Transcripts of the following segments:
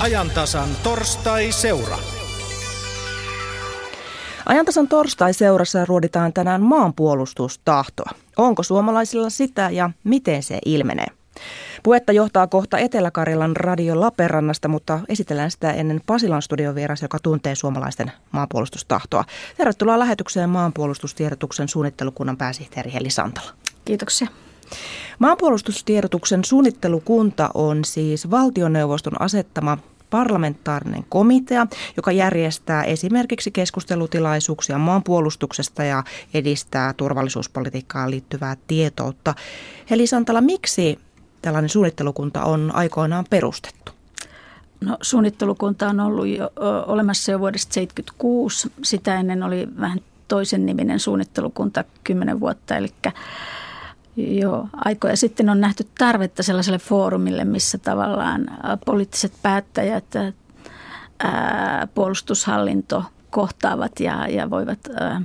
Ajantasan torstai-seura. Ajantasan torstai-seurassa ruoditaan tänään maanpuolustustahtoa. Onko suomalaisilla sitä ja miten se ilmenee? Puhetta johtaa kohta Etelä-Karjalan radio Laperannasta, mutta esitellään sitä ennen Pasilan studion vieras, joka tuntee suomalaisten maanpuolustustahtoa. Tervetuloa lähetykseen maanpuolustustiedotuksen suunnittelukunnan pääsihteeri Heli Santala. Kiitoksia. Maanpuolustustiedotuksen suunnittelukunta on siis valtioneuvoston asettama parlamentaarinen komitea, joka järjestää esimerkiksi keskustelutilaisuuksia maanpuolustuksesta ja edistää turvallisuuspolitiikkaan liittyvää tietoutta. Heli Santala, miksi tällainen suunnittelukunta on aikoinaan perustettu? No, suunnittelukunta on ollut jo, olemassa jo vuodesta 1976. Sitä ennen oli vähän toisen niminen suunnittelukunta kymmenen vuotta, eli jo aikoja sitten on nähty tarvetta sellaiselle foorumille, missä tavallaan poliittiset päättäjät, ää, puolustushallinto kohtaavat ja, ja voivat ää,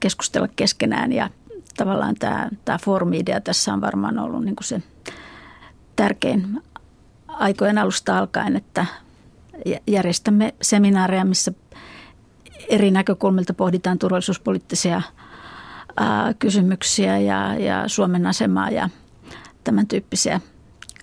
keskustella keskenään. Ja tavallaan tämä, tämä foorumi-idea tässä on varmaan ollut niin kuin se tärkein aikojen alusta alkaen, että järjestämme seminaareja, missä eri näkökulmilta pohditaan turvallisuuspoliittisia kysymyksiä ja, ja Suomen asemaa ja tämän tyyppisiä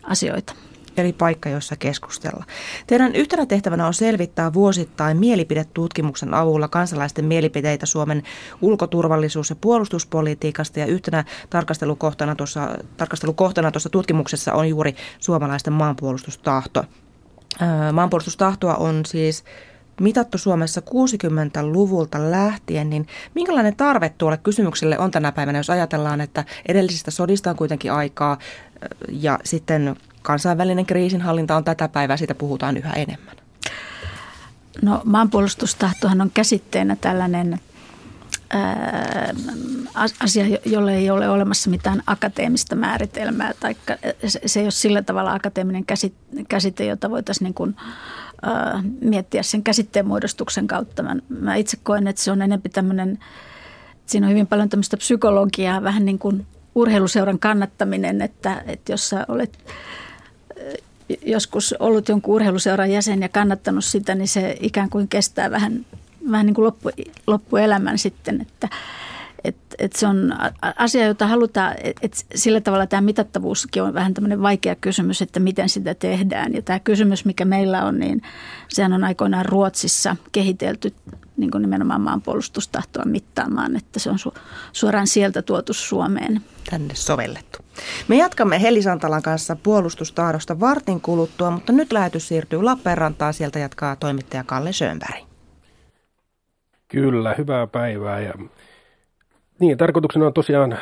asioita eri paikka, jossa keskustella. Teidän yhtenä tehtävänä on selvittää vuosittain mielipidetutkimuksen avulla kansalaisten mielipiteitä Suomen ulkoturvallisuus- ja puolustuspolitiikasta. Ja yhtenä tarkastelukohtana tuossa, tarkastelukohtana tuossa tutkimuksessa on juuri suomalaisten maanpuolustustahto. Maanpuolustustahtoa on siis mitattu Suomessa 60-luvulta lähtien, niin minkälainen tarve tuolle kysymykselle on tänä päivänä, jos ajatellaan, että edellisistä sodista on kuitenkin aikaa ja sitten kansainvälinen kriisinhallinta on tätä päivää, siitä puhutaan yhä enemmän? No maanpuolustustahtohan on käsitteenä tällainen ää, asia, jolle ei ole olemassa mitään akateemista määritelmää, tai se ei ole sillä tavalla akateeminen käsite, jota voitaisiin niin kuin, ää, miettiä sen käsitteen muodostuksen kautta. Mä, mä itse koen, että se on enemmän tämmöinen, siinä on hyvin paljon tämmöistä psykologiaa, vähän niin kuin urheiluseuran kannattaminen, että, että jos sä olet joskus ollut jonkun urheiluseuran jäsen ja kannattanut sitä, niin se ikään kuin kestää vähän, vähän niin kuin loppu, loppuelämän sitten, että et, et se on asia, jota halutaan, että et sillä tavalla tämä mitattavuuskin on vähän tämmöinen vaikea kysymys, että miten sitä tehdään. Ja tämä kysymys, mikä meillä on, niin sehän on aikoinaan Ruotsissa kehitelty niin kuin nimenomaan maanpuolustustahtoa mittaamaan, että se on su- suoraan sieltä tuotu Suomeen. Tänne sovellettu. Me jatkamme Heli Santalan kanssa puolustustahdosta vartin kuluttua, mutta nyt lähetys siirtyy Lappeenrantaan. Sieltä jatkaa toimittaja Kalle Schönberg. Kyllä, hyvää päivää. Ja niin, tarkoituksena on tosiaan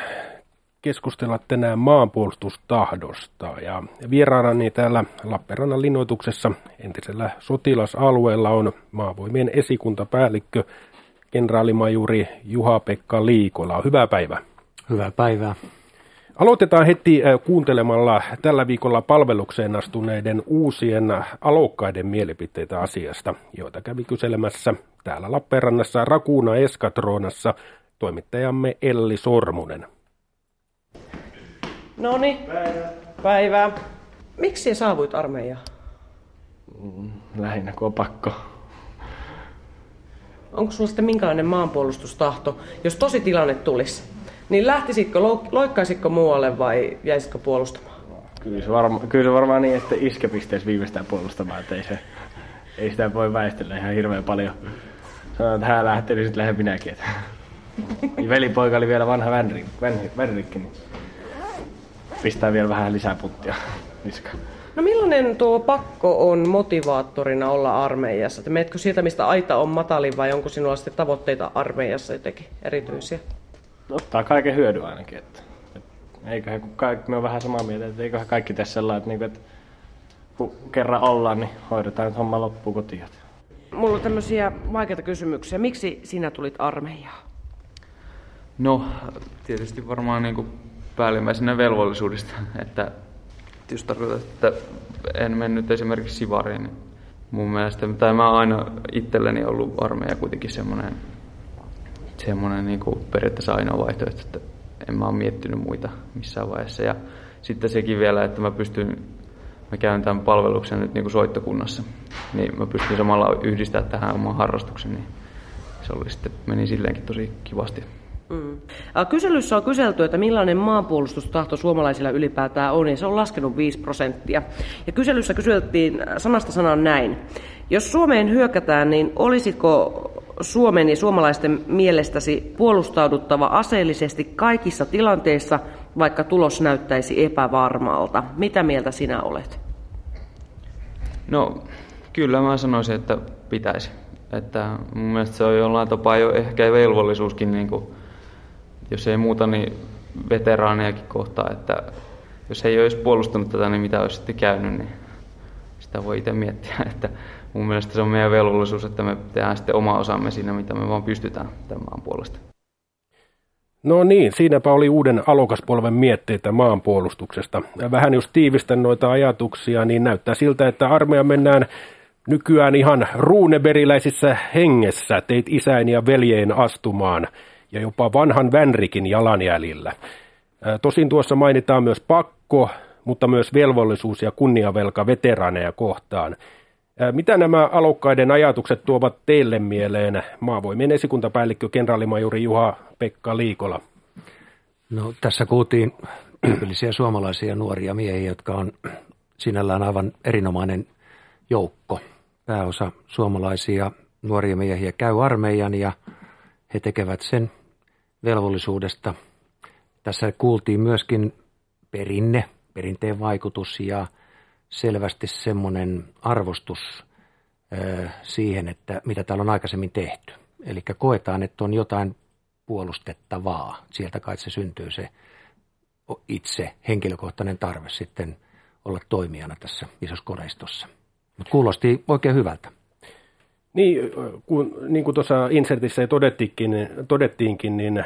keskustella tänään maanpuolustustahdosta. Ja vieraanani täällä Lappeenrannan linnoituksessa entisellä sotilasalueella on maavoimien esikuntapäällikkö kenraalimajuri Juha-Pekka Liikola. Hyvää päivää. Hyvää päivää. Aloitetaan heti kuuntelemalla tällä viikolla palvelukseen astuneiden uusien alokkaiden mielipiteitä asiasta, joita kävi kyselemässä täällä Lappeenrannassa Rakuuna Eskatronassa toimittajamme Elli Sormunen. No niin, päivää. Miksi saavuit armeijaan? Mm, lähinnä kun on pakko. Onko sulla sitten minkälainen maanpuolustustahto, jos tosi tilanne tulisi? Niin lähtisitkö, loikkaisitko muualle vai jäisitkö puolustamaan? Kyllä se, varma, kyllä se varmaan niin, että iskepisteessä viimeistään puolustamaan, että ei, se, ei sitä voi väistellä ihan hirveän paljon. Sanoin, että hän lähtee, niin sitten lähden minäkin. Että. Velipoika oli vielä vanha vänrikki, niin pistää vielä vähän lisää puttia niskaan. No millainen tuo pakko on motivaattorina olla armeijassa? Että meetkö sieltä, mistä aita on matalin vai onko sinulla sitten tavoitteita armeijassa jotenkin erityisiä? Ottaa kaiken hyödyn ainakin. Että, että eiköhän, kun kaikki, me on vähän samaa mieltä, että eiköhän kaikki tässä sellainen, että, niin että kun kerran ollaan, niin hoidetaan nyt homma loppuun kotiin. Mulla on tämmöisiä vaikeita kysymyksiä. Miksi sinä tulit armeijaan? No, tietysti varmaan niin kuin päällimmäisenä velvollisuudesta, että jos tarkoitat, että en mennyt esimerkiksi Sivariin, niin mun mielestä, tai mä aina itselleni ollut armeija kuitenkin semmoinen, semmoinen niin kuin periaatteessa ainoa vaihtoehto, että en mä ole miettinyt muita missään vaiheessa. Ja sitten sekin vielä, että mä pystyn, mä käyn tämän palveluksen nyt niin kuin soittokunnassa, niin mä pystyn samalla yhdistämään tähän oman harrastuksen, niin se oli sitten, meni silleenkin tosi kivasti. Mm. Kyselyssä on kyselty, että millainen maanpuolustustahto suomalaisilla ylipäätään on, ja se on laskenut 5 prosenttia. Ja kyselyssä kyseltiin sanasta sanan näin. Jos Suomeen hyökätään, niin olisiko Suomen ja suomalaisten mielestäsi puolustauduttava aseellisesti kaikissa tilanteissa, vaikka tulos näyttäisi epävarmalta? Mitä mieltä sinä olet? No, kyllä mä sanoisin, että pitäisi. Että mun mielestä se on jollain tapaa jo ehkä velvollisuuskin, niin kuin, jos ei muuta, niin veteraanejakin kohtaa, että jos ei olisi puolustanut tätä, niin mitä olisi sitten käynyt, niin sitä voi itse miettiä, että mun mielestä se on meidän velvollisuus, että me tehdään sitten oma osamme siinä, mitä me vaan pystytään tämän maan puolesta. No niin, siinäpä oli uuden alokaspolven mietteitä maanpuolustuksesta. Vähän jos tiivistän noita ajatuksia, niin näyttää siltä, että armeija mennään nykyään ihan ruuneberiläisissä hengessä teit isäin ja veljeen astumaan ja jopa vanhan Vänrikin jalanjäljillä. Tosin tuossa mainitaan myös pakko, mutta myös velvollisuus ja kunniavelka veteraaneja kohtaan. Mitä nämä alokkaiden ajatukset tuovat teille mieleen, maavoimien esikuntapäällikkö kenraalimajuri Juha-Pekka Liikola? No, tässä kuultiin tyypillisiä suomalaisia nuoria miehiä, jotka on sinällään aivan erinomainen joukko. Pääosa suomalaisia nuoria miehiä käy armeijan ja he tekevät sen velvollisuudesta. Tässä kuultiin myöskin perinne, perinteen vaikutus ja selvästi semmoinen arvostus siihen, että mitä täällä on aikaisemmin tehty. Eli koetaan, että on jotain puolustettavaa. Sieltä kai se syntyy se itse henkilökohtainen tarve sitten olla toimijana tässä isossa koneistossa. Mutta kuulosti oikein hyvältä. Niin, kun, niin kuin tuossa insertissä todettiinkin, todettiinkin, niin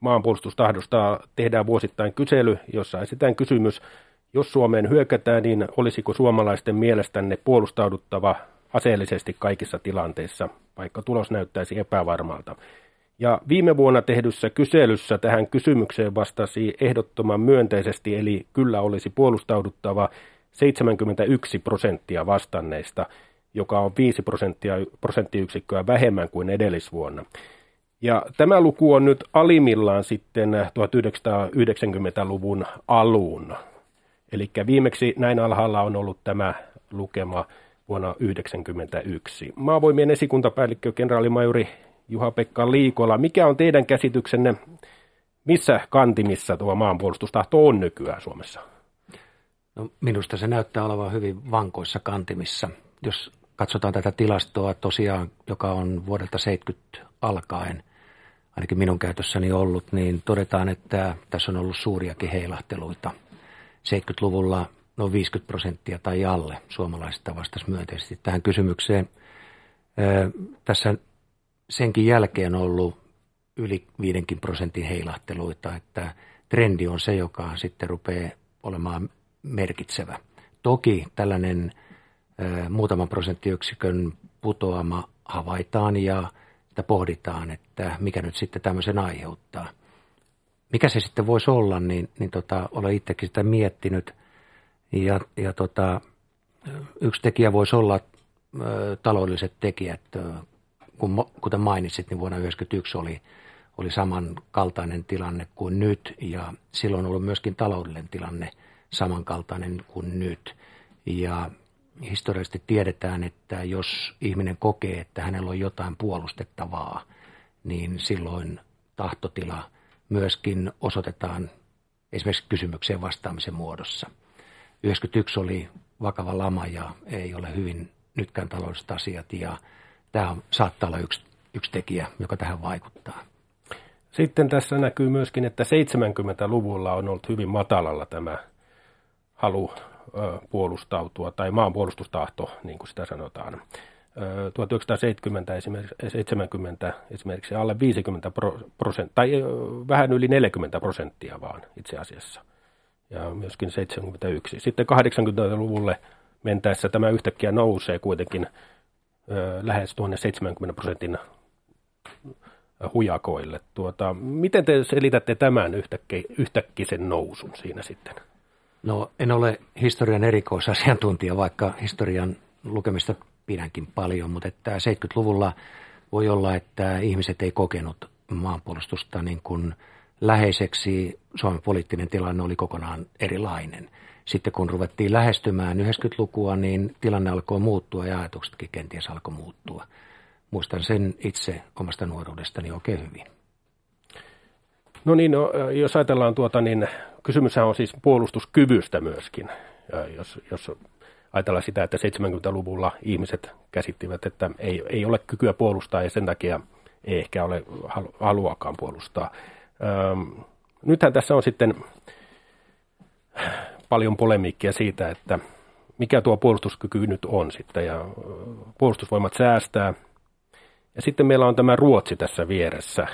maanpuolustustahdosta tehdään vuosittain kysely, jossa esitään kysymys, jos Suomeen hyökätään, niin olisiko suomalaisten mielestänne puolustauduttava aseellisesti kaikissa tilanteissa, vaikka tulos näyttäisi epävarmalta. Ja viime vuonna tehdyssä kyselyssä tähän kysymykseen vastasi ehdottoman myönteisesti, eli kyllä olisi puolustauduttava 71 prosenttia vastanneista, joka on 5 prosenttia, prosenttiyksikköä vähemmän kuin edellisvuonna. Ja tämä luku on nyt alimmillaan sitten 1990-luvun alun. Eli viimeksi näin alhaalla on ollut tämä lukema vuonna 1991. Maavoimien esikuntapäällikkö kenraalimajuri Juha-Pekka Liikola, mikä on teidän käsityksenne, missä kantimissa tuo maanpuolustustahto on nykyään Suomessa? No, minusta se näyttää olevan hyvin vankoissa kantimissa. Jos katsotaan tätä tilastoa tosiaan, joka on vuodelta 70 alkaen, ainakin minun käytössäni ollut, niin todetaan, että tässä on ollut suuriakin heilahteluita. 70-luvulla noin 50 prosenttia tai alle suomalaisista vastasi myönteisesti tähän kysymykseen. Tässä senkin jälkeen on ollut yli 5 prosentin heilahteluita, että trendi on se, joka sitten rupeaa olemaan merkitsevä. Toki tällainen muutaman prosenttiyksikön putoama havaitaan ja että pohditaan, että mikä nyt sitten tämmöisen aiheuttaa. Mikä se sitten voisi olla, niin, niin tota, olen itsekin sitä miettinyt. Ja, ja tota, yksi tekijä voisi olla ö, taloudelliset tekijät. Kun, kuten mainitsit, niin vuonna 1991 oli, oli samankaltainen tilanne kuin nyt ja silloin on ollut myöskin taloudellinen tilanne samankaltainen kuin nyt. Ja historiallisesti tiedetään, että jos ihminen kokee, että hänellä on jotain puolustettavaa, niin silloin tahtotila myöskin osoitetaan esimerkiksi kysymykseen vastaamisen muodossa. 91 oli vakava lama ja ei ole hyvin nytkään taloudelliset asiat ja tämä saattaa olla yksi, yksi tekijä, joka tähän vaikuttaa. Sitten tässä näkyy myöskin, että 70-luvulla on ollut hyvin matalalla tämä halu puolustautua, tai maanpuolustustahto, niin kuin sitä sanotaan. 1970 esimerkiksi, 70 esimerkiksi alle 50 prosenttia, tai vähän yli 40 prosenttia vaan itse asiassa. Ja myöskin 71. Sitten 80-luvulle mentäessä tämä yhtäkkiä nousee kuitenkin lähes tuonne 70 prosentin hujakoille. Tuota, miten te selitätte tämän yhtäkki, yhtäkkisen nousun siinä sitten? No en ole historian erikoisasiantuntija, vaikka historian lukemista pidänkin paljon, mutta että 70-luvulla voi olla, että ihmiset ei kokenut maanpuolustusta niin kuin läheiseksi. Suomen poliittinen tilanne oli kokonaan erilainen. Sitten kun ruvettiin lähestymään 90-lukua, niin tilanne alkoi muuttua ja ajatuksetkin kenties alkoi muuttua. Muistan sen itse omasta nuoruudestani oikein hyvin. No niin, no, jos ajatellaan tuota, niin kysymyshän on siis puolustuskyvystä myöskin. Jos, jos ajatellaan sitä, että 70-luvulla ihmiset käsittivät, että ei, ei ole kykyä puolustaa ja sen takia ei ehkä ole haluakaan puolustaa. Öm, nythän tässä on sitten paljon polemiikkia siitä, että mikä tuo puolustuskyky nyt on sitten ja puolustusvoimat säästää. Ja sitten meillä on tämä Ruotsi tässä vieressä,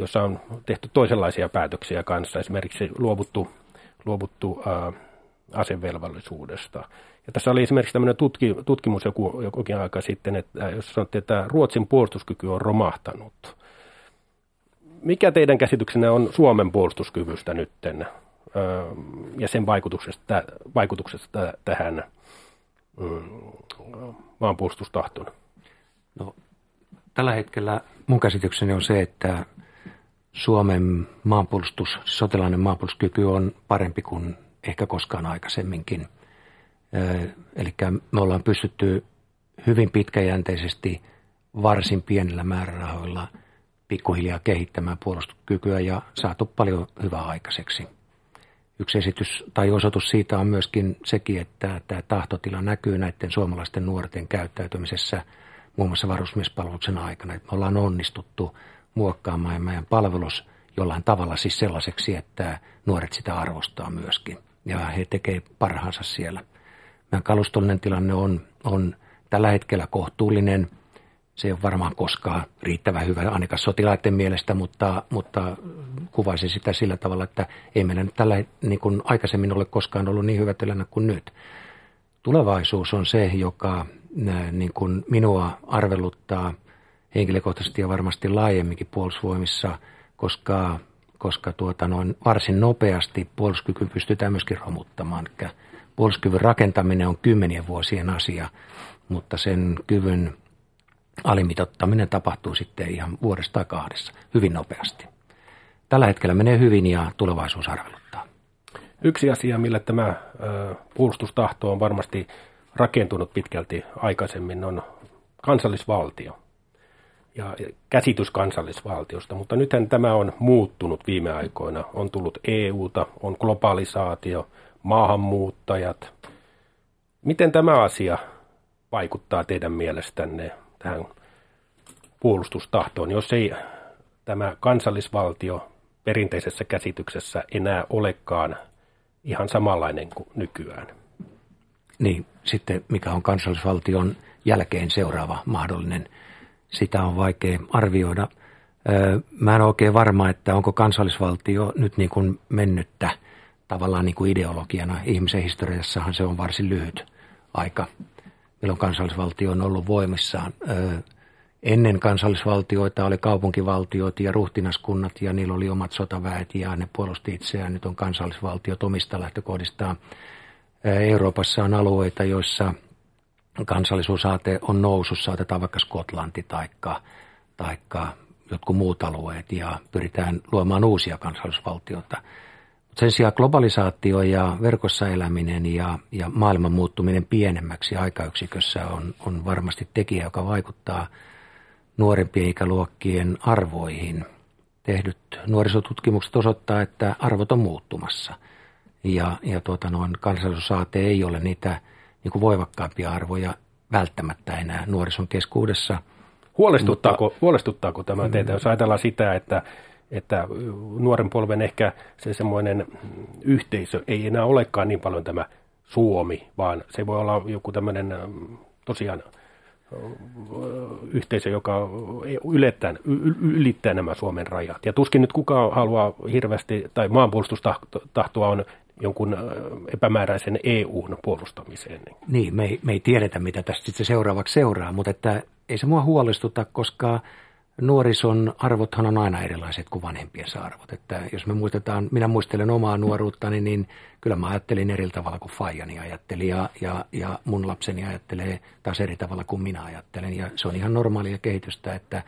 jossa on tehty toisenlaisia päätöksiä kanssa, esimerkiksi luovuttu, luovuttu ää, asevelvollisuudesta. Ja tässä oli esimerkiksi tämmöinen tutki, tutkimus joku, jokukin aika sitten, että jos sanottiin, että Ruotsin puolustuskyky on romahtanut. Mikä teidän käsityksenne on Suomen puolustuskyvystä nytten ja sen vaikutuksesta, vaikutuksesta tähän mm, maanpuolustustahtoon? No, tällä hetkellä mun käsitykseni on se, että Suomen maanpuolustus, sotilainen maanpuolustuskyky on parempi kuin ehkä koskaan aikaisemminkin. Eli me ollaan pystytty hyvin pitkäjänteisesti varsin pienillä määrärahoilla pikkuhiljaa kehittämään puolustuskykyä ja saatu paljon hyvää aikaiseksi. Yksi esitys tai osoitus siitä on myöskin sekin, että tämä tahtotila näkyy näiden suomalaisten nuorten käyttäytymisessä muun muassa varusmiespalveluksen aikana. Me ollaan onnistuttu muokkaamaan meidän palvelus jollain tavalla siis sellaiseksi, että nuoret sitä arvostaa myöskin. Ja he tekevät parhaansa siellä. Meidän kalustollinen tilanne on, on tällä hetkellä kohtuullinen. Se ei ole varmaan koskaan riittävän hyvä ainakaan sotilaiden mielestä, mutta, mutta kuvaisin sitä sillä tavalla, että ei meillä nyt tällä niin kuin aikaisemmin ole koskaan ollut niin hyvä tilanne kuin nyt. Tulevaisuus on se, joka niin kuin minua arveluttaa – henkilökohtaisesti ja varmasti laajemminkin puolustusvoimissa, koska, koska tuota noin varsin nopeasti puolustuskyky pystytään myöskin romuttamaan. Eli puolustuskyvyn rakentaminen on kymmenien vuosien asia, mutta sen kyvyn alimitottaminen tapahtuu sitten ihan vuodesta kahdessa hyvin nopeasti. Tällä hetkellä menee hyvin ja tulevaisuus arveluttaa. Yksi asia, millä tämä puolustustahto on varmasti rakentunut pitkälti aikaisemmin, on kansallisvaltio ja käsitys kansallisvaltiosta, mutta nythän tämä on muuttunut viime aikoina. On tullut EUta, on globalisaatio, maahanmuuttajat. Miten tämä asia vaikuttaa teidän mielestänne tähän puolustustahtoon, jos ei tämä kansallisvaltio perinteisessä käsityksessä enää olekaan ihan samanlainen kuin nykyään? Niin, sitten mikä on kansallisvaltion jälkeen seuraava mahdollinen sitä on vaikea arvioida. Mä en ole oikein varma, että onko kansallisvaltio nyt niin kuin mennyttä tavallaan niin kuin ideologiana. Ihmisen historiassahan se on varsin lyhyt aika, milloin kansallisvaltio on ollut voimissaan. Ennen kansallisvaltioita oli kaupunkivaltiot ja ruhtinaskunnat ja niillä oli omat sotaväet ja ne puolusti itseään. Nyt on kansallisvaltiot omista lähtökohdistaan. Euroopassa on alueita, joissa – kansallisuusaate on nousussa, otetaan vaikka Skotlanti taikka, taikka jotkut muut alueet ja pyritään luomaan uusia kansallisvaltioita. Sen sijaan globalisaatio ja verkossa eläminen ja, ja maailman muuttuminen pienemmäksi aikayksikössä on, on varmasti tekijä, joka vaikuttaa nuorempien ikäluokkien arvoihin. Tehdyt nuorisotutkimukset osoittaa, että arvot on muuttumassa ja, ja tuota noin, kansallisuusaate ei ole niitä niin kuin voimakkaampia arvoja välttämättä enää nuorison keskuudessa. Huolestuttaako, Mutta, huolestuttaako tämä teitä, jos ajatellaan sitä, että, että nuoren polven ehkä se semmoinen yhteisö ei enää olekaan niin paljon tämä Suomi, vaan se voi olla joku tämmöinen tosiaan yhteisö, joka ylittää, ylittää nämä Suomen rajat. Ja tuskin nyt kukaan haluaa hirveästi, tai maanpuolustustahtoa on jonkun epämääräisen EUn puolustamiseen. Niin, me ei, me ei tiedetä, mitä tästä sitten seuraavaksi seuraa, mutta että ei se mua huolestuta, koska nuorison arvothan on aina erilaiset kuin vanhempiensa arvot. Että jos me muistetaan, minä muistelen omaa nuoruuttani, niin kyllä mä ajattelin eri tavalla kuin Fajani ajatteli ja, ja, ja mun lapseni ajattelee taas eri tavalla kuin minä ajattelen. Ja se on ihan normaalia kehitystä, että,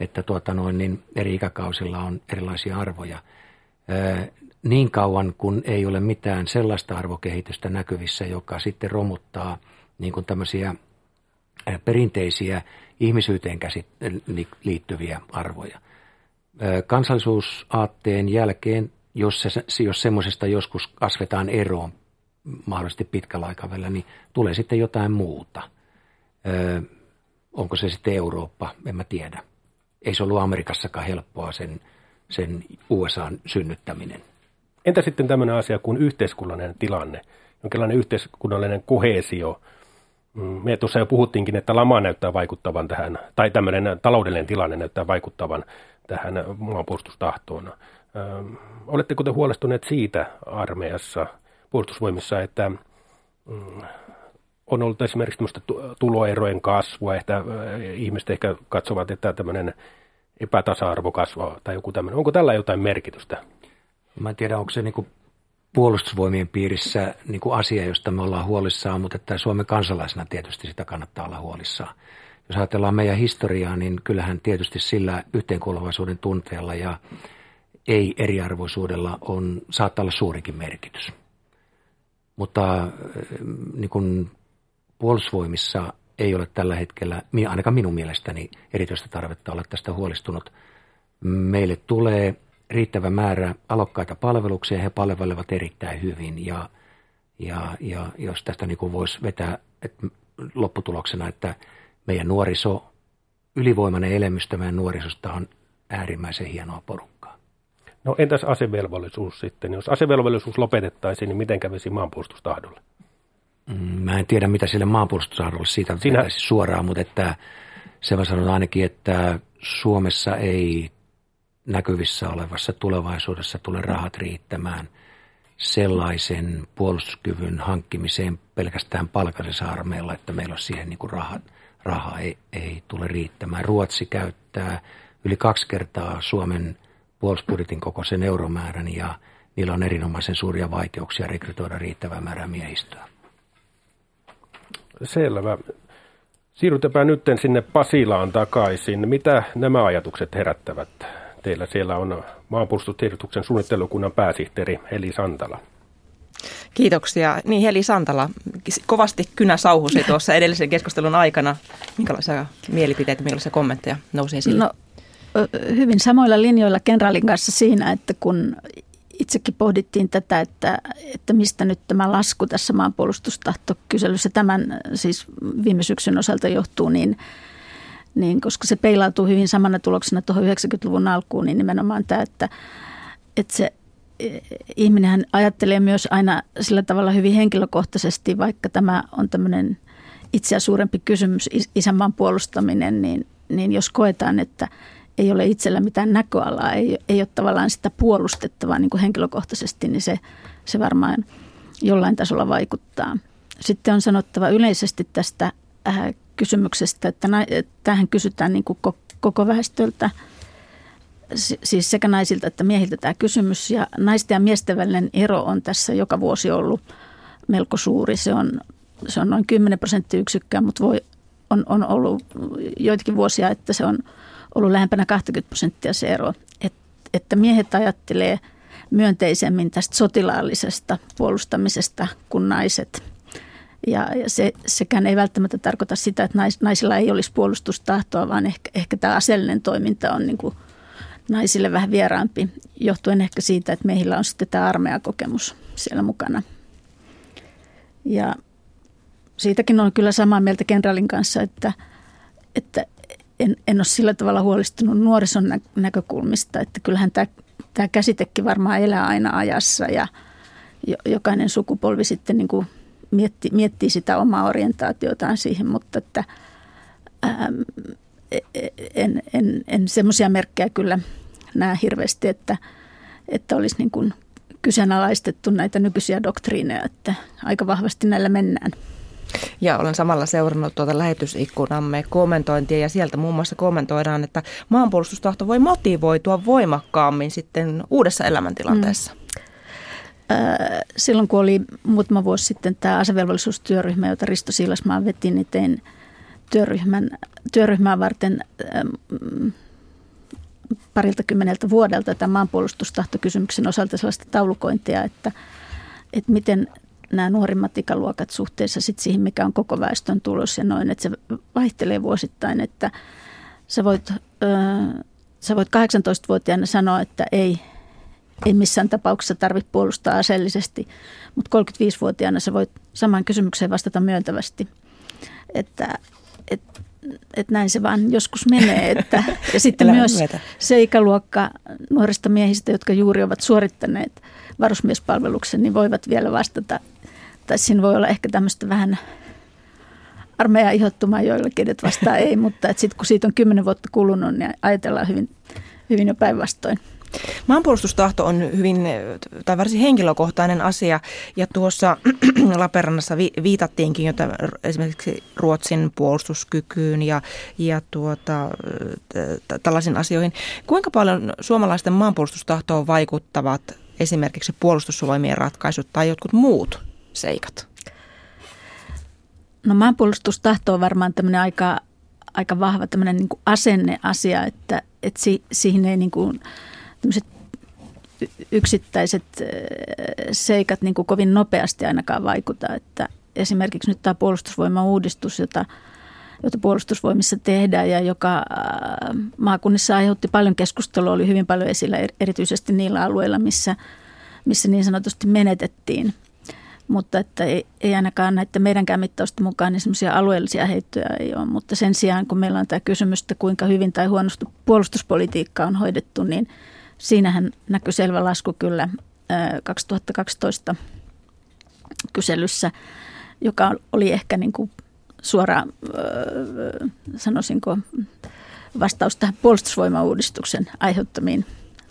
että tuota noin, niin eri ikäkausilla on erilaisia arvoja. Niin kauan kun ei ole mitään sellaista arvokehitystä näkyvissä, joka sitten romuttaa niin kuin tämmöisiä perinteisiä ihmisyyteen liittyviä arvoja. Kansallisuusaatteen jälkeen, jos, se, jos semmoisesta joskus kasvetaan eroon mahdollisesti pitkällä aikavälillä, niin tulee sitten jotain muuta. onko se sitten Eurooppa, en mä tiedä. Ei se ollut Amerikassakaan helppoa sen, sen USAn synnyttäminen. Entä sitten tämmöinen asia kuin yhteiskunnallinen tilanne, jonkinlainen yhteiskunnallinen kohesio – Mm, me tuossa jo puhuttiinkin, että lama näyttää vaikuttavan tähän, tai tämmöinen taloudellinen tilanne näyttää vaikuttavan tähän maanpuolustustahtoon. Ö, oletteko te huolestuneet siitä armeijassa, puolustusvoimissa, että mm, on ollut esimerkiksi tämmöistä tuloerojen kasvua, että ihmiset ehkä katsovat, että tämmöinen epätasa-arvo kasvaa tai joku tämmöinen. Onko tällä jotain merkitystä? Mä en tiedä, onko se niin puolustusvoimien piirissä niin kuin asia, josta me ollaan huolissaan, mutta että Suomen kansalaisena tietysti sitä kannattaa olla huolissaan. Jos ajatellaan meidän historiaa, niin kyllähän tietysti sillä yhteenkuuluvaisuuden tunteella ja ei-eriarvoisuudella on, saattaa olla suurikin merkitys. Mutta niin kuin puolustusvoimissa ei ole tällä hetkellä, ainakaan minun mielestäni, erityistä tarvetta olla tästä huolestunut. Meille tulee riittävä määrä alokkaita palveluksia, he palvelevat erittäin hyvin ja, ja, ja jos tästä niin kuin voisi vetää että lopputuloksena, että meidän nuoriso, ylivoimainen elämystö meidän nuorisosta on äärimmäisen hienoa porukkaa. No entäs asevelvollisuus sitten? Jos asevelvollisuus lopetettaisiin, niin miten kävisi maanpuolustustahdolle? Mm, mä en tiedä, mitä sille maanpuolustustahdolle siitä Sinä... suoraan, mutta että se mä sanon ainakin, että Suomessa ei näkyvissä olevassa tulevaisuudessa tule rahat riittämään sellaisen puolustuskyvyn hankkimiseen pelkästään palkallisessa armeilla, että meillä on siihen niin kuin rahat, raha ei, ei tule riittämään. Ruotsi käyttää yli kaksi kertaa Suomen puolustusbudjetin kokoisen euromäärän ja niillä on erinomaisen suuria vaikeuksia rekrytoida riittävää määrää miehistöä. Selvä. Siirrytäpä nyt sinne Pasilaan takaisin. Mitä nämä ajatukset herättävät Teillä siellä on maanpuolustustiedotuksen suunnittelukunnan pääsihteeri Heli Santala. Kiitoksia. Niin Heli Santala, kovasti kynä sauhusi tuossa edellisen keskustelun aikana. Minkälaisia mielipiteitä, minkälaisia kommentteja nousi esille? No, hyvin samoilla linjoilla kenraalin kanssa siinä, että kun itsekin pohdittiin tätä, että, että mistä nyt tämä lasku tässä maanpuolustustahtokyselyssä tämän siis viime syksyn osalta johtuu, niin – niin koska se peilautuu hyvin samana tuloksena tuohon 90-luvun alkuun, niin nimenomaan tämä, että, että se e, ihminen ajattelee myös aina sillä tavalla hyvin henkilökohtaisesti, vaikka tämä on tämmöinen itseä suurempi kysymys, isänmaan puolustaminen, niin, niin jos koetaan, että ei ole itsellä mitään näköalaa, ei, ei ole tavallaan sitä puolustettavaa niin kuin henkilökohtaisesti, niin se, se varmaan jollain tasolla vaikuttaa. Sitten on sanottava yleisesti tästä äh, kysymyksestä, että tähän kysytään niin kuin koko väestöltä, siis sekä naisilta että miehiltä tämä kysymys. Ja naisten ja miesten välinen ero on tässä joka vuosi ollut melko suuri. Se on, se on noin 10 prosenttiyksikköä, mutta voi, on, on ollut joitakin vuosia, että se on ollut lähempänä 20 prosenttia se ero. Et, että miehet ajattelee myönteisemmin tästä sotilaallisesta puolustamisesta kuin naiset – ja, se, sekään ei välttämättä tarkoita sitä, että nais, naisilla ei olisi puolustustahtoa, vaan ehkä, ehkä tämä aseellinen toiminta on niin kuin naisille vähän vieraampi, johtuen ehkä siitä, että meillä on sitten tämä armeijakokemus siellä mukana. Ja siitäkin on kyllä samaa mieltä kenraalin kanssa, että, että en, en ole sillä tavalla huolestunut nuorison näkökulmista, että kyllähän tämä, tämä käsitekin varmaan elää aina ajassa ja jokainen sukupolvi sitten niin kuin mietti, miettii sitä omaa orientaatiotaan siihen, mutta että ää, en, en, en semmoisia merkkejä kyllä näe hirveästi, että, että olisi niin kuin kyseenalaistettu näitä nykyisiä doktriineja, että aika vahvasti näillä mennään. Ja olen samalla seurannut tuota lähetysikkunamme kommentointia ja sieltä muun muassa kommentoidaan, että maanpuolustustahto voi motivoitua voimakkaammin sitten uudessa elämäntilanteessa. Mm. Silloin kun oli muutama vuosi sitten tämä asevelvollisuustyöryhmä, jota Risto Siilasmaa veti, niin tein työryhmän, työryhmää varten parilta kymmeneltä vuodelta tämän maanpuolustustahtokysymyksen osalta sellaista taulukointia, että, että miten nämä nuorimmat ikäluokat suhteessa sit siihen, mikä on koko väestön tulos ja noin, että se vaihtelee vuosittain, että sä voit, äh, sä voit 18-vuotiaana sanoa, että ei, ei missään tapauksessa tarvitse puolustaa aseellisesti, mutta 35-vuotiaana sä voit samaan kysymykseen vastata myöntävästi, että, että että näin se vaan joskus menee. Että, ja sitten myös se ikäluokka nuorista miehistä, jotka juuri ovat suorittaneet varusmiespalveluksen, niin voivat vielä vastata. Tai siinä voi olla ehkä tämmöistä vähän armeija ihottumaa joillakin, että vastaa ei, mutta sitten kun siitä on kymmenen vuotta kulunut, niin ajatellaan hyvin, hyvin jo päinvastoin. Maanpuolustustahto on hyvin tai varsin henkilökohtainen asia ja tuossa Lappeenrannassa viitattiinkin jo esimerkiksi Ruotsin puolustuskykyyn ja, ja tuota, tällaisiin asioihin. Kuinka paljon suomalaisten maanpuolustustahtoon vaikuttavat esimerkiksi puolustusvoimien ratkaisut tai jotkut muut seikat? No maanpuolustustahto on varmaan tämmöinen aika, aika vahva tämmöinen niin asenneasia, että, että si, siihen ei niin kuin – yksittäiset seikat niin kuin kovin nopeasti ainakaan vaikuta. Että esimerkiksi nyt tämä puolustusvoimauudistus, jota, jota puolustusvoimissa tehdään ja joka maakunnissa aiheutti paljon keskustelua, oli hyvin paljon esillä erityisesti niillä alueilla, missä, missä niin sanotusti menetettiin. Mutta että ei, ei ainakaan näiden meidänkään mittausten mukaan niin semmoisia alueellisia heittoja ei ole. Mutta sen sijaan, kun meillä on tämä kysymys, että kuinka hyvin tai huonosti puolustuspolitiikka on hoidettu, niin – siinähän näkyy selvä lasku kyllä 2012 kyselyssä, joka oli ehkä niin kuin suora, sanoisinko, vastaus tähän puolustusvoimauudistuksen aiheuttamiin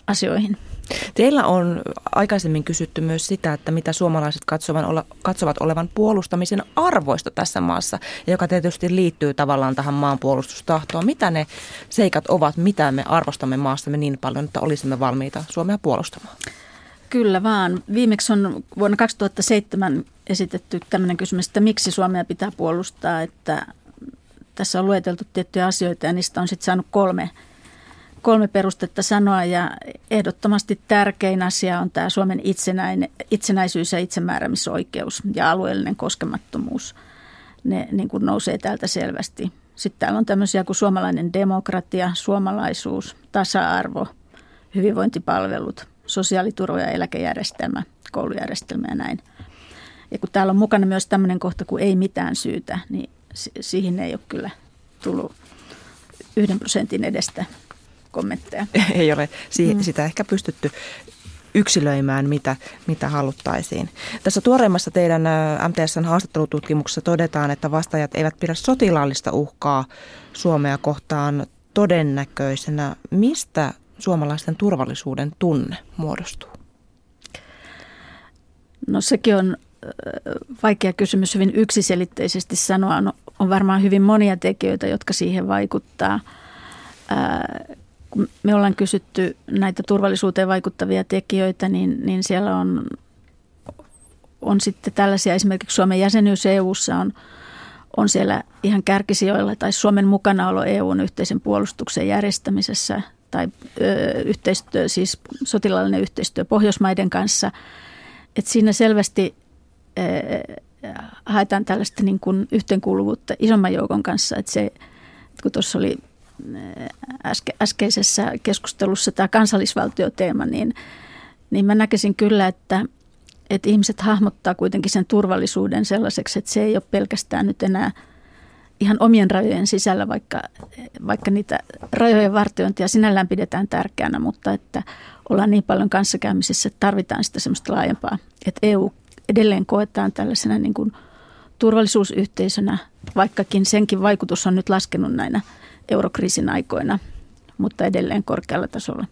asioihin. Teillä on aikaisemmin kysytty myös sitä, että mitä suomalaiset katsovat, katsovat olevan puolustamisen arvoista tässä maassa, joka tietysti liittyy tavallaan tähän maanpuolustustahtoon. Mitä ne seikat ovat, mitä me arvostamme maassamme niin paljon, että olisimme valmiita Suomea puolustamaan? Kyllä vaan. Viimeksi on vuonna 2007 esitetty tämmöinen kysymys, että miksi Suomea pitää puolustaa, että tässä on lueteltu tiettyjä asioita ja niistä on sitten saanut kolme – kolme perustetta sanoa ja ehdottomasti tärkein asia on tämä Suomen itsenäisyys ja itsemääräämisoikeus ja alueellinen koskemattomuus. Ne niin kuin nousee täältä selvästi. Sitten täällä on tämmöisiä kuin suomalainen demokratia, suomalaisuus, tasa-arvo, hyvinvointipalvelut, sosiaaliturva ja eläkejärjestelmä, koulujärjestelmä ja näin. Ja kun täällä on mukana myös tämmöinen kohta kuin ei mitään syytä, niin siihen ei ole kyllä tullut yhden prosentin edestä kommentteja. Ei ole siihen, mm. sitä ehkä pystytty yksilöimään, mitä, mitä haluttaisiin. Tässä tuoreimmassa teidän MTSn haastattelututkimuksessa todetaan, että vastaajat eivät pidä sotilaallista uhkaa Suomea kohtaan todennäköisenä. Mistä suomalaisten turvallisuuden tunne muodostuu? No sekin on vaikea kysymys hyvin yksiselitteisesti sanoa. On, on varmaan hyvin monia tekijöitä, jotka siihen vaikuttaa kun me ollaan kysytty näitä turvallisuuteen vaikuttavia tekijöitä, niin, niin siellä on, on sitten tällaisia, esimerkiksi Suomen jäsenyys EU:ssa on, on siellä ihan kärkisijoilla, tai Suomen mukanaolo EUn yhteisen puolustuksen järjestämisessä, tai ö, yhteistyö, siis sotilaallinen yhteistyö Pohjoismaiden kanssa. Et siinä selvästi ö, haetaan tällaista niin kuin yhteenkuuluvuutta isomman joukon kanssa, että se, että kun tuossa oli äske, äskeisessä keskustelussa tämä kansallisvaltioteema, niin, niin mä näkisin kyllä, että, että ihmiset hahmottaa kuitenkin sen turvallisuuden sellaiseksi, että se ei ole pelkästään nyt enää ihan omien rajojen sisällä, vaikka, vaikka niitä rajojen vartiointia sinällään pidetään tärkeänä, mutta että ollaan niin paljon kanssakäymisissä, että tarvitaan sitä semmoista laajempaa. Että EU edelleen koetaan tällaisena niin kuin turvallisuusyhteisönä, vaikkakin senkin vaikutus on nyt laskenut näinä – eurokriisin aikoina, mutta edelleen korkealla tasolla.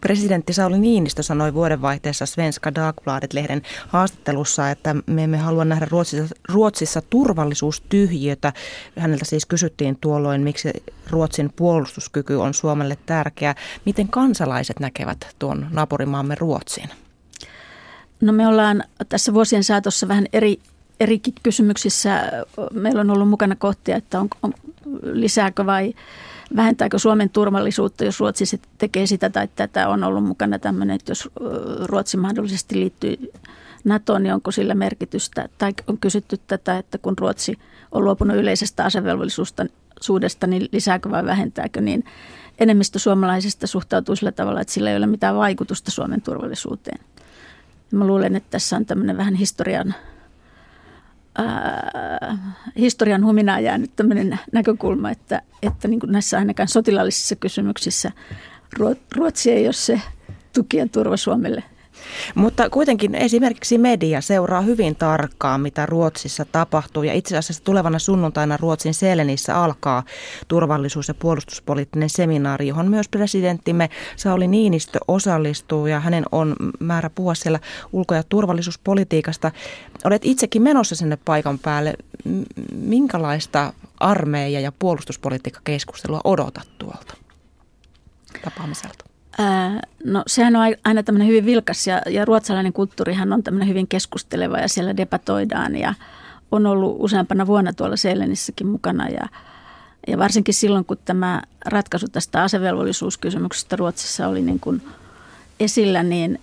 Presidentti Sauli Niinistö sanoi vuodenvaihteessa Svenska Dagbladet-lehden haastattelussa, että me emme halua nähdä Ruotsissa, Ruotsissa turvallisuustyhjiötä. Häneltä siis kysyttiin tuolloin, miksi Ruotsin puolustuskyky on Suomelle tärkeä. Miten kansalaiset näkevät tuon naapurimaamme Ruotsin? No me ollaan tässä vuosien saatossa vähän eri, erikin kysymyksissä. Meillä on ollut mukana kohtia, että on, on lisääkö vai vähentääkö Suomen turvallisuutta, jos Ruotsi tekee sitä tai tätä. On ollut mukana tämmöinen, että jos Ruotsi mahdollisesti liittyy NATOon, niin onko sillä merkitystä? Tai on kysytty tätä, että kun Ruotsi on luopunut yleisestä asevelvollisuudesta, niin lisääkö vai vähentääkö, niin enemmistö suomalaisista suhtautuu sillä tavalla, että sillä ei ole mitään vaikutusta Suomen turvallisuuteen. Mä luulen, että tässä on tämmöinen vähän historian, ää, historian huminaan jäänyt tämmöinen näkökulma, että, että niin kuin näissä ainakaan sotilaallisissa kysymyksissä Ruotsi ei ole se tuki ja turva Suomelle mutta kuitenkin esimerkiksi media seuraa hyvin tarkkaan, mitä Ruotsissa tapahtuu. Ja itse asiassa tulevana sunnuntaina Ruotsin Selenissä alkaa turvallisuus- ja puolustuspoliittinen seminaari, johon myös presidenttimme Sauli Niinistö osallistuu. Ja hänen on määrä puhua siellä ulko- ja turvallisuuspolitiikasta. Olet itsekin menossa sinne paikan päälle. Minkälaista armeija- ja puolustuspolitiikkakeskustelua odotat tuolta tapaamiselta? No sehän on aina tämmöinen hyvin vilkas ja, ja ruotsalainen kulttuurihan on tämmöinen hyvin keskusteleva ja siellä debatoidaan ja on ollut useampana vuonna tuolla Seelenissäkin mukana ja, ja varsinkin silloin, kun tämä ratkaisu tästä asevelvollisuuskysymyksestä Ruotsissa oli niin kuin esillä, niin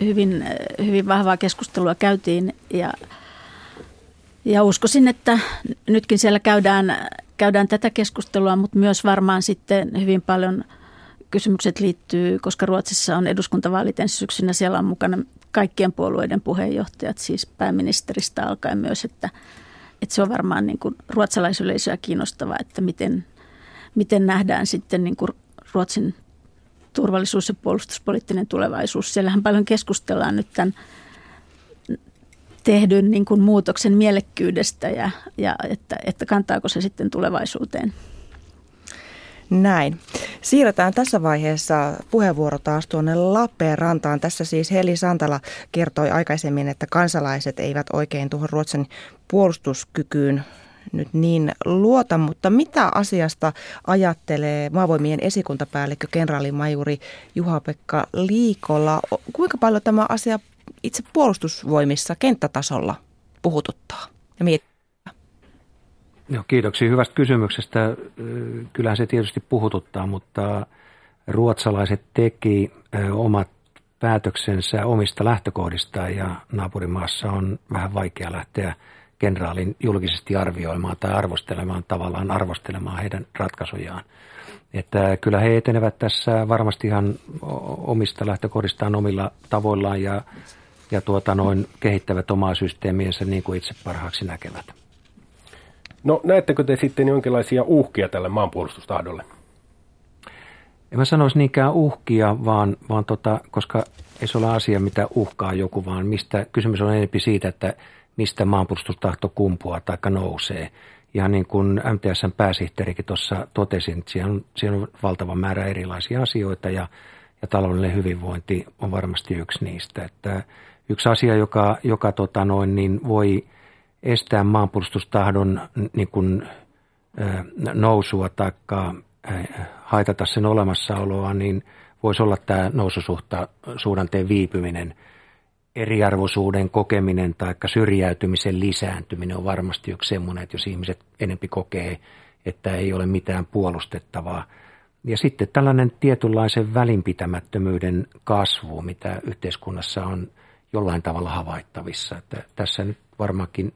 hyvin, hyvin vahvaa keskustelua käytiin ja, ja uskoisin, että nytkin siellä käydään, käydään tätä keskustelua, mutta myös varmaan sitten hyvin paljon – kysymykset liittyy, koska Ruotsissa on eduskuntavaalit ensi syksynä, siellä on mukana kaikkien puolueiden puheenjohtajat, siis pääministeristä alkaen myös, että, että se on varmaan niin kuin ruotsalaisyleisöä kiinnostavaa, että miten, miten nähdään sitten niin kuin Ruotsin turvallisuus- ja puolustuspoliittinen tulevaisuus. Siellähän paljon keskustellaan nyt tämän tehdyn niin kuin muutoksen mielekkyydestä ja, ja että, että kantaako se sitten tulevaisuuteen. Näin. Siirretään tässä vaiheessa puheenvuoro taas tuonne Lappeenrantaan. Tässä siis Heli Santala kertoi aikaisemmin, että kansalaiset eivät oikein tuohon Ruotsin puolustuskykyyn nyt niin luota, mutta mitä asiasta ajattelee maavoimien esikuntapäällikkö kenraalimajuri Juha-Pekka Liikolla? Kuinka paljon tämä asia itse puolustusvoimissa kenttätasolla puhututtaa ja miettii? Joo, kiitoksia hyvästä kysymyksestä. Kyllähän se tietysti puhututtaa, mutta ruotsalaiset teki omat päätöksensä omista lähtökohdistaan ja naapurimaassa on vähän vaikea lähteä kenraalin julkisesti arvioimaan tai arvostelemaan, tavallaan arvostelemaan heidän ratkaisujaan. Että kyllä he etenevät tässä varmasti ihan omista lähtökohdistaan omilla tavoillaan ja, ja tuota noin kehittävät omaa systeemiensä niin kuin itse parhaaksi näkevät. No näettekö te sitten jonkinlaisia uhkia tälle maanpuolustustahdolle? En mä sanoisi niinkään uhkia, vaan, vaan tota, koska ei se ole asia, mitä uhkaa joku, vaan mistä, kysymys on enemmän siitä, että mistä maanpuolustustahto kumpuaa tai nousee. Ja niin kuin MTSn pääsihteerikin tuossa totesin, että siellä on, siellä on valtava määrä erilaisia asioita ja, ja taloudellinen hyvinvointi on varmasti yksi niistä. Että yksi asia, joka, joka tota noin, niin voi – estää maanpuolustustahdon niin kuin, nousua tai haitata sen olemassaoloa, niin voisi olla tämä noususuhta suhdanteen viipyminen, eriarvoisuuden kokeminen tai syrjäytymisen lisääntyminen on varmasti yksi semmoinen, että jos ihmiset enempi kokee, että ei ole mitään puolustettavaa. Ja sitten tällainen tietynlaisen välinpitämättömyyden kasvu, mitä yhteiskunnassa on jollain tavalla havaittavissa. Että tässä nyt varmaankin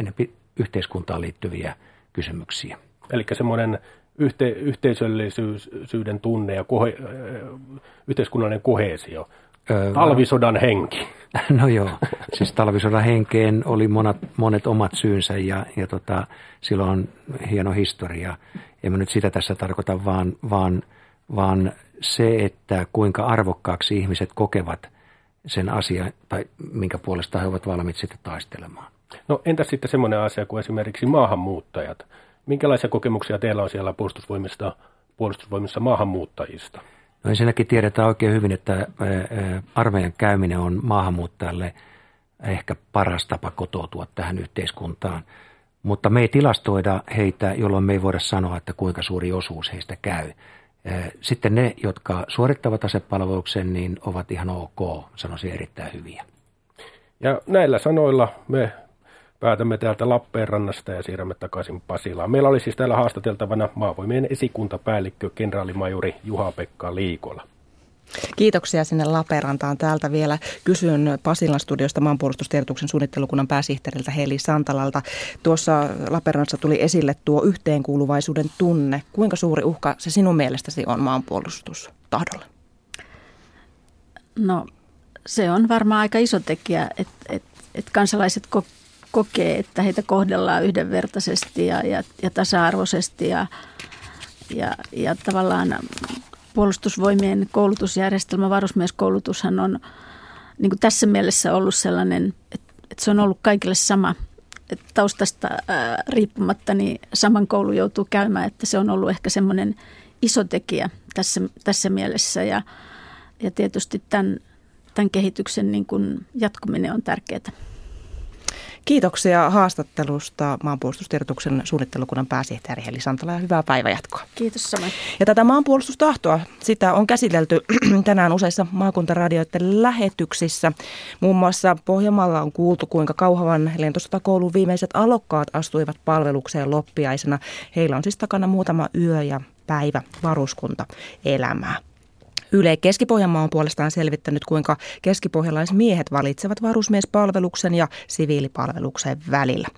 enempi yhteiskuntaan liittyviä kysymyksiä. Eli semmoinen yhte, yhteisöllisyyden tunne ja kohe, yhteiskunnallinen kohesio, talvisodan henki. No joo, siis talvisodan henkeen oli monet, monet omat syynsä ja, ja tota, silloin on hieno historia. En mä nyt sitä tässä tarkoita, vaan, vaan, vaan se, että kuinka arvokkaaksi ihmiset kokevat sen asian tai minkä puolesta he ovat valmiit sitten taistelemaan. No entäs sitten semmoinen asia kuin esimerkiksi maahanmuuttajat? Minkälaisia kokemuksia teillä on siellä puolustusvoimista, puolustusvoimissa maahanmuuttajista? No ensinnäkin tiedetään oikein hyvin, että armeijan käyminen on maahanmuuttajalle ehkä paras tapa kotoutua tähän yhteiskuntaan. Mutta me ei tilastoida heitä, jolloin me ei voida sanoa, että kuinka suuri osuus heistä käy. Sitten ne, jotka suorittavat asepalveluksen, niin ovat ihan ok, sanoisin erittäin hyviä. Ja näillä sanoilla me päätämme täältä Lappeenrannasta ja siirrämme takaisin Pasilaan. Meillä oli siis täällä haastateltavana maavoimien esikuntapäällikkö kenraalimajuri Juha-Pekka Liikola. Kiitoksia sinne Lappeenrantaan. Täältä vielä kysyn Pasilan studiosta maanpuolustustiedotuksen suunnittelukunnan pääsihteeriltä Heli Santalalta. Tuossa Lappeenrannassa tuli esille tuo yhteenkuuluvaisuuden tunne. Kuinka suuri uhka se sinun mielestäsi on maanpuolustustahdolle? No se on varmaan aika iso tekijä, että et, et kansalaiset kokee, että heitä kohdellaan yhdenvertaisesti ja, ja, ja tasa-arvoisesti ja, ja, ja tavallaan puolustusvoimien koulutusjärjestelmä, varusmieskoulutushan on niin kuin tässä mielessä ollut sellainen, että, että se on ollut kaikille sama. Taustasta ää, riippumatta niin saman koulu joutuu käymään, että se on ollut ehkä semmoinen iso tekijä tässä, tässä mielessä ja, ja tietysti tämän, tämän kehityksen niin kuin jatkuminen on tärkeää. Kiitoksia haastattelusta maanpuolustustiedotuksen suunnittelukunnan pääsihteeri Heli Santala ja hyvää päivänjatkoa. Kiitos samoin. Ja tätä maanpuolustustahtoa, sitä on käsitelty tänään useissa maakuntaradioiden lähetyksissä. Muun muassa Pohjanmaalla on kuultu, kuinka Kauhavan lentosotakoulun viimeiset alokkaat astuivat palvelukseen loppiaisena. Heillä on siis takana muutama yö ja päivä varuskunta elämää. Yle Keski-Pohjanmaa on puolestaan selvittänyt, kuinka keskipohjalaismiehet valitsevat varusmiespalveluksen ja siviilipalveluksen välillä.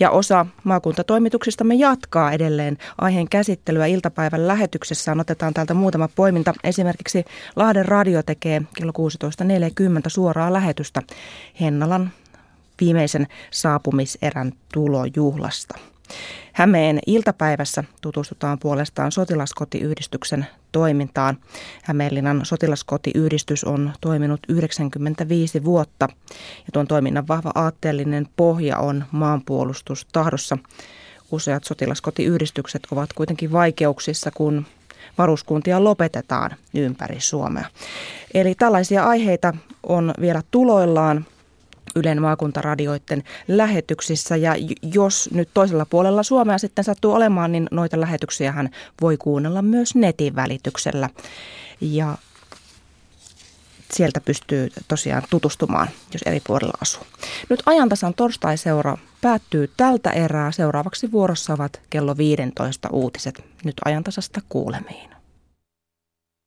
Ja osa maakuntatoimituksistamme jatkaa edelleen aiheen käsittelyä iltapäivän lähetyksessä. Otetaan täältä muutama poiminta. Esimerkiksi Lahden radio tekee kello 16.40 suoraa lähetystä Hennalan viimeisen saapumiserän tulojuhlasta. Hämeen iltapäivässä tutustutaan puolestaan sotilaskotiyhdistyksen toimintaan. Hämeenlinnan sotilaskotiyhdistys on toiminut 95 vuotta ja tuon toiminnan vahva aatteellinen pohja on maanpuolustustahdossa. Useat sotilaskotiyhdistykset ovat kuitenkin vaikeuksissa, kun varuskuntia lopetetaan ympäri Suomea. Eli tällaisia aiheita on vielä tuloillaan Ylen maakuntaradioiden lähetyksissä. Ja jos nyt toisella puolella Suomea sitten sattuu olemaan, niin noita lähetyksiä voi kuunnella myös netin välityksellä. Ja sieltä pystyy tosiaan tutustumaan, jos eri puolilla asuu. Nyt ajantasan torstai-seura päättyy tältä erää. Seuraavaksi vuorossa ovat kello 15 uutiset. Nyt ajantasasta kuulemiin.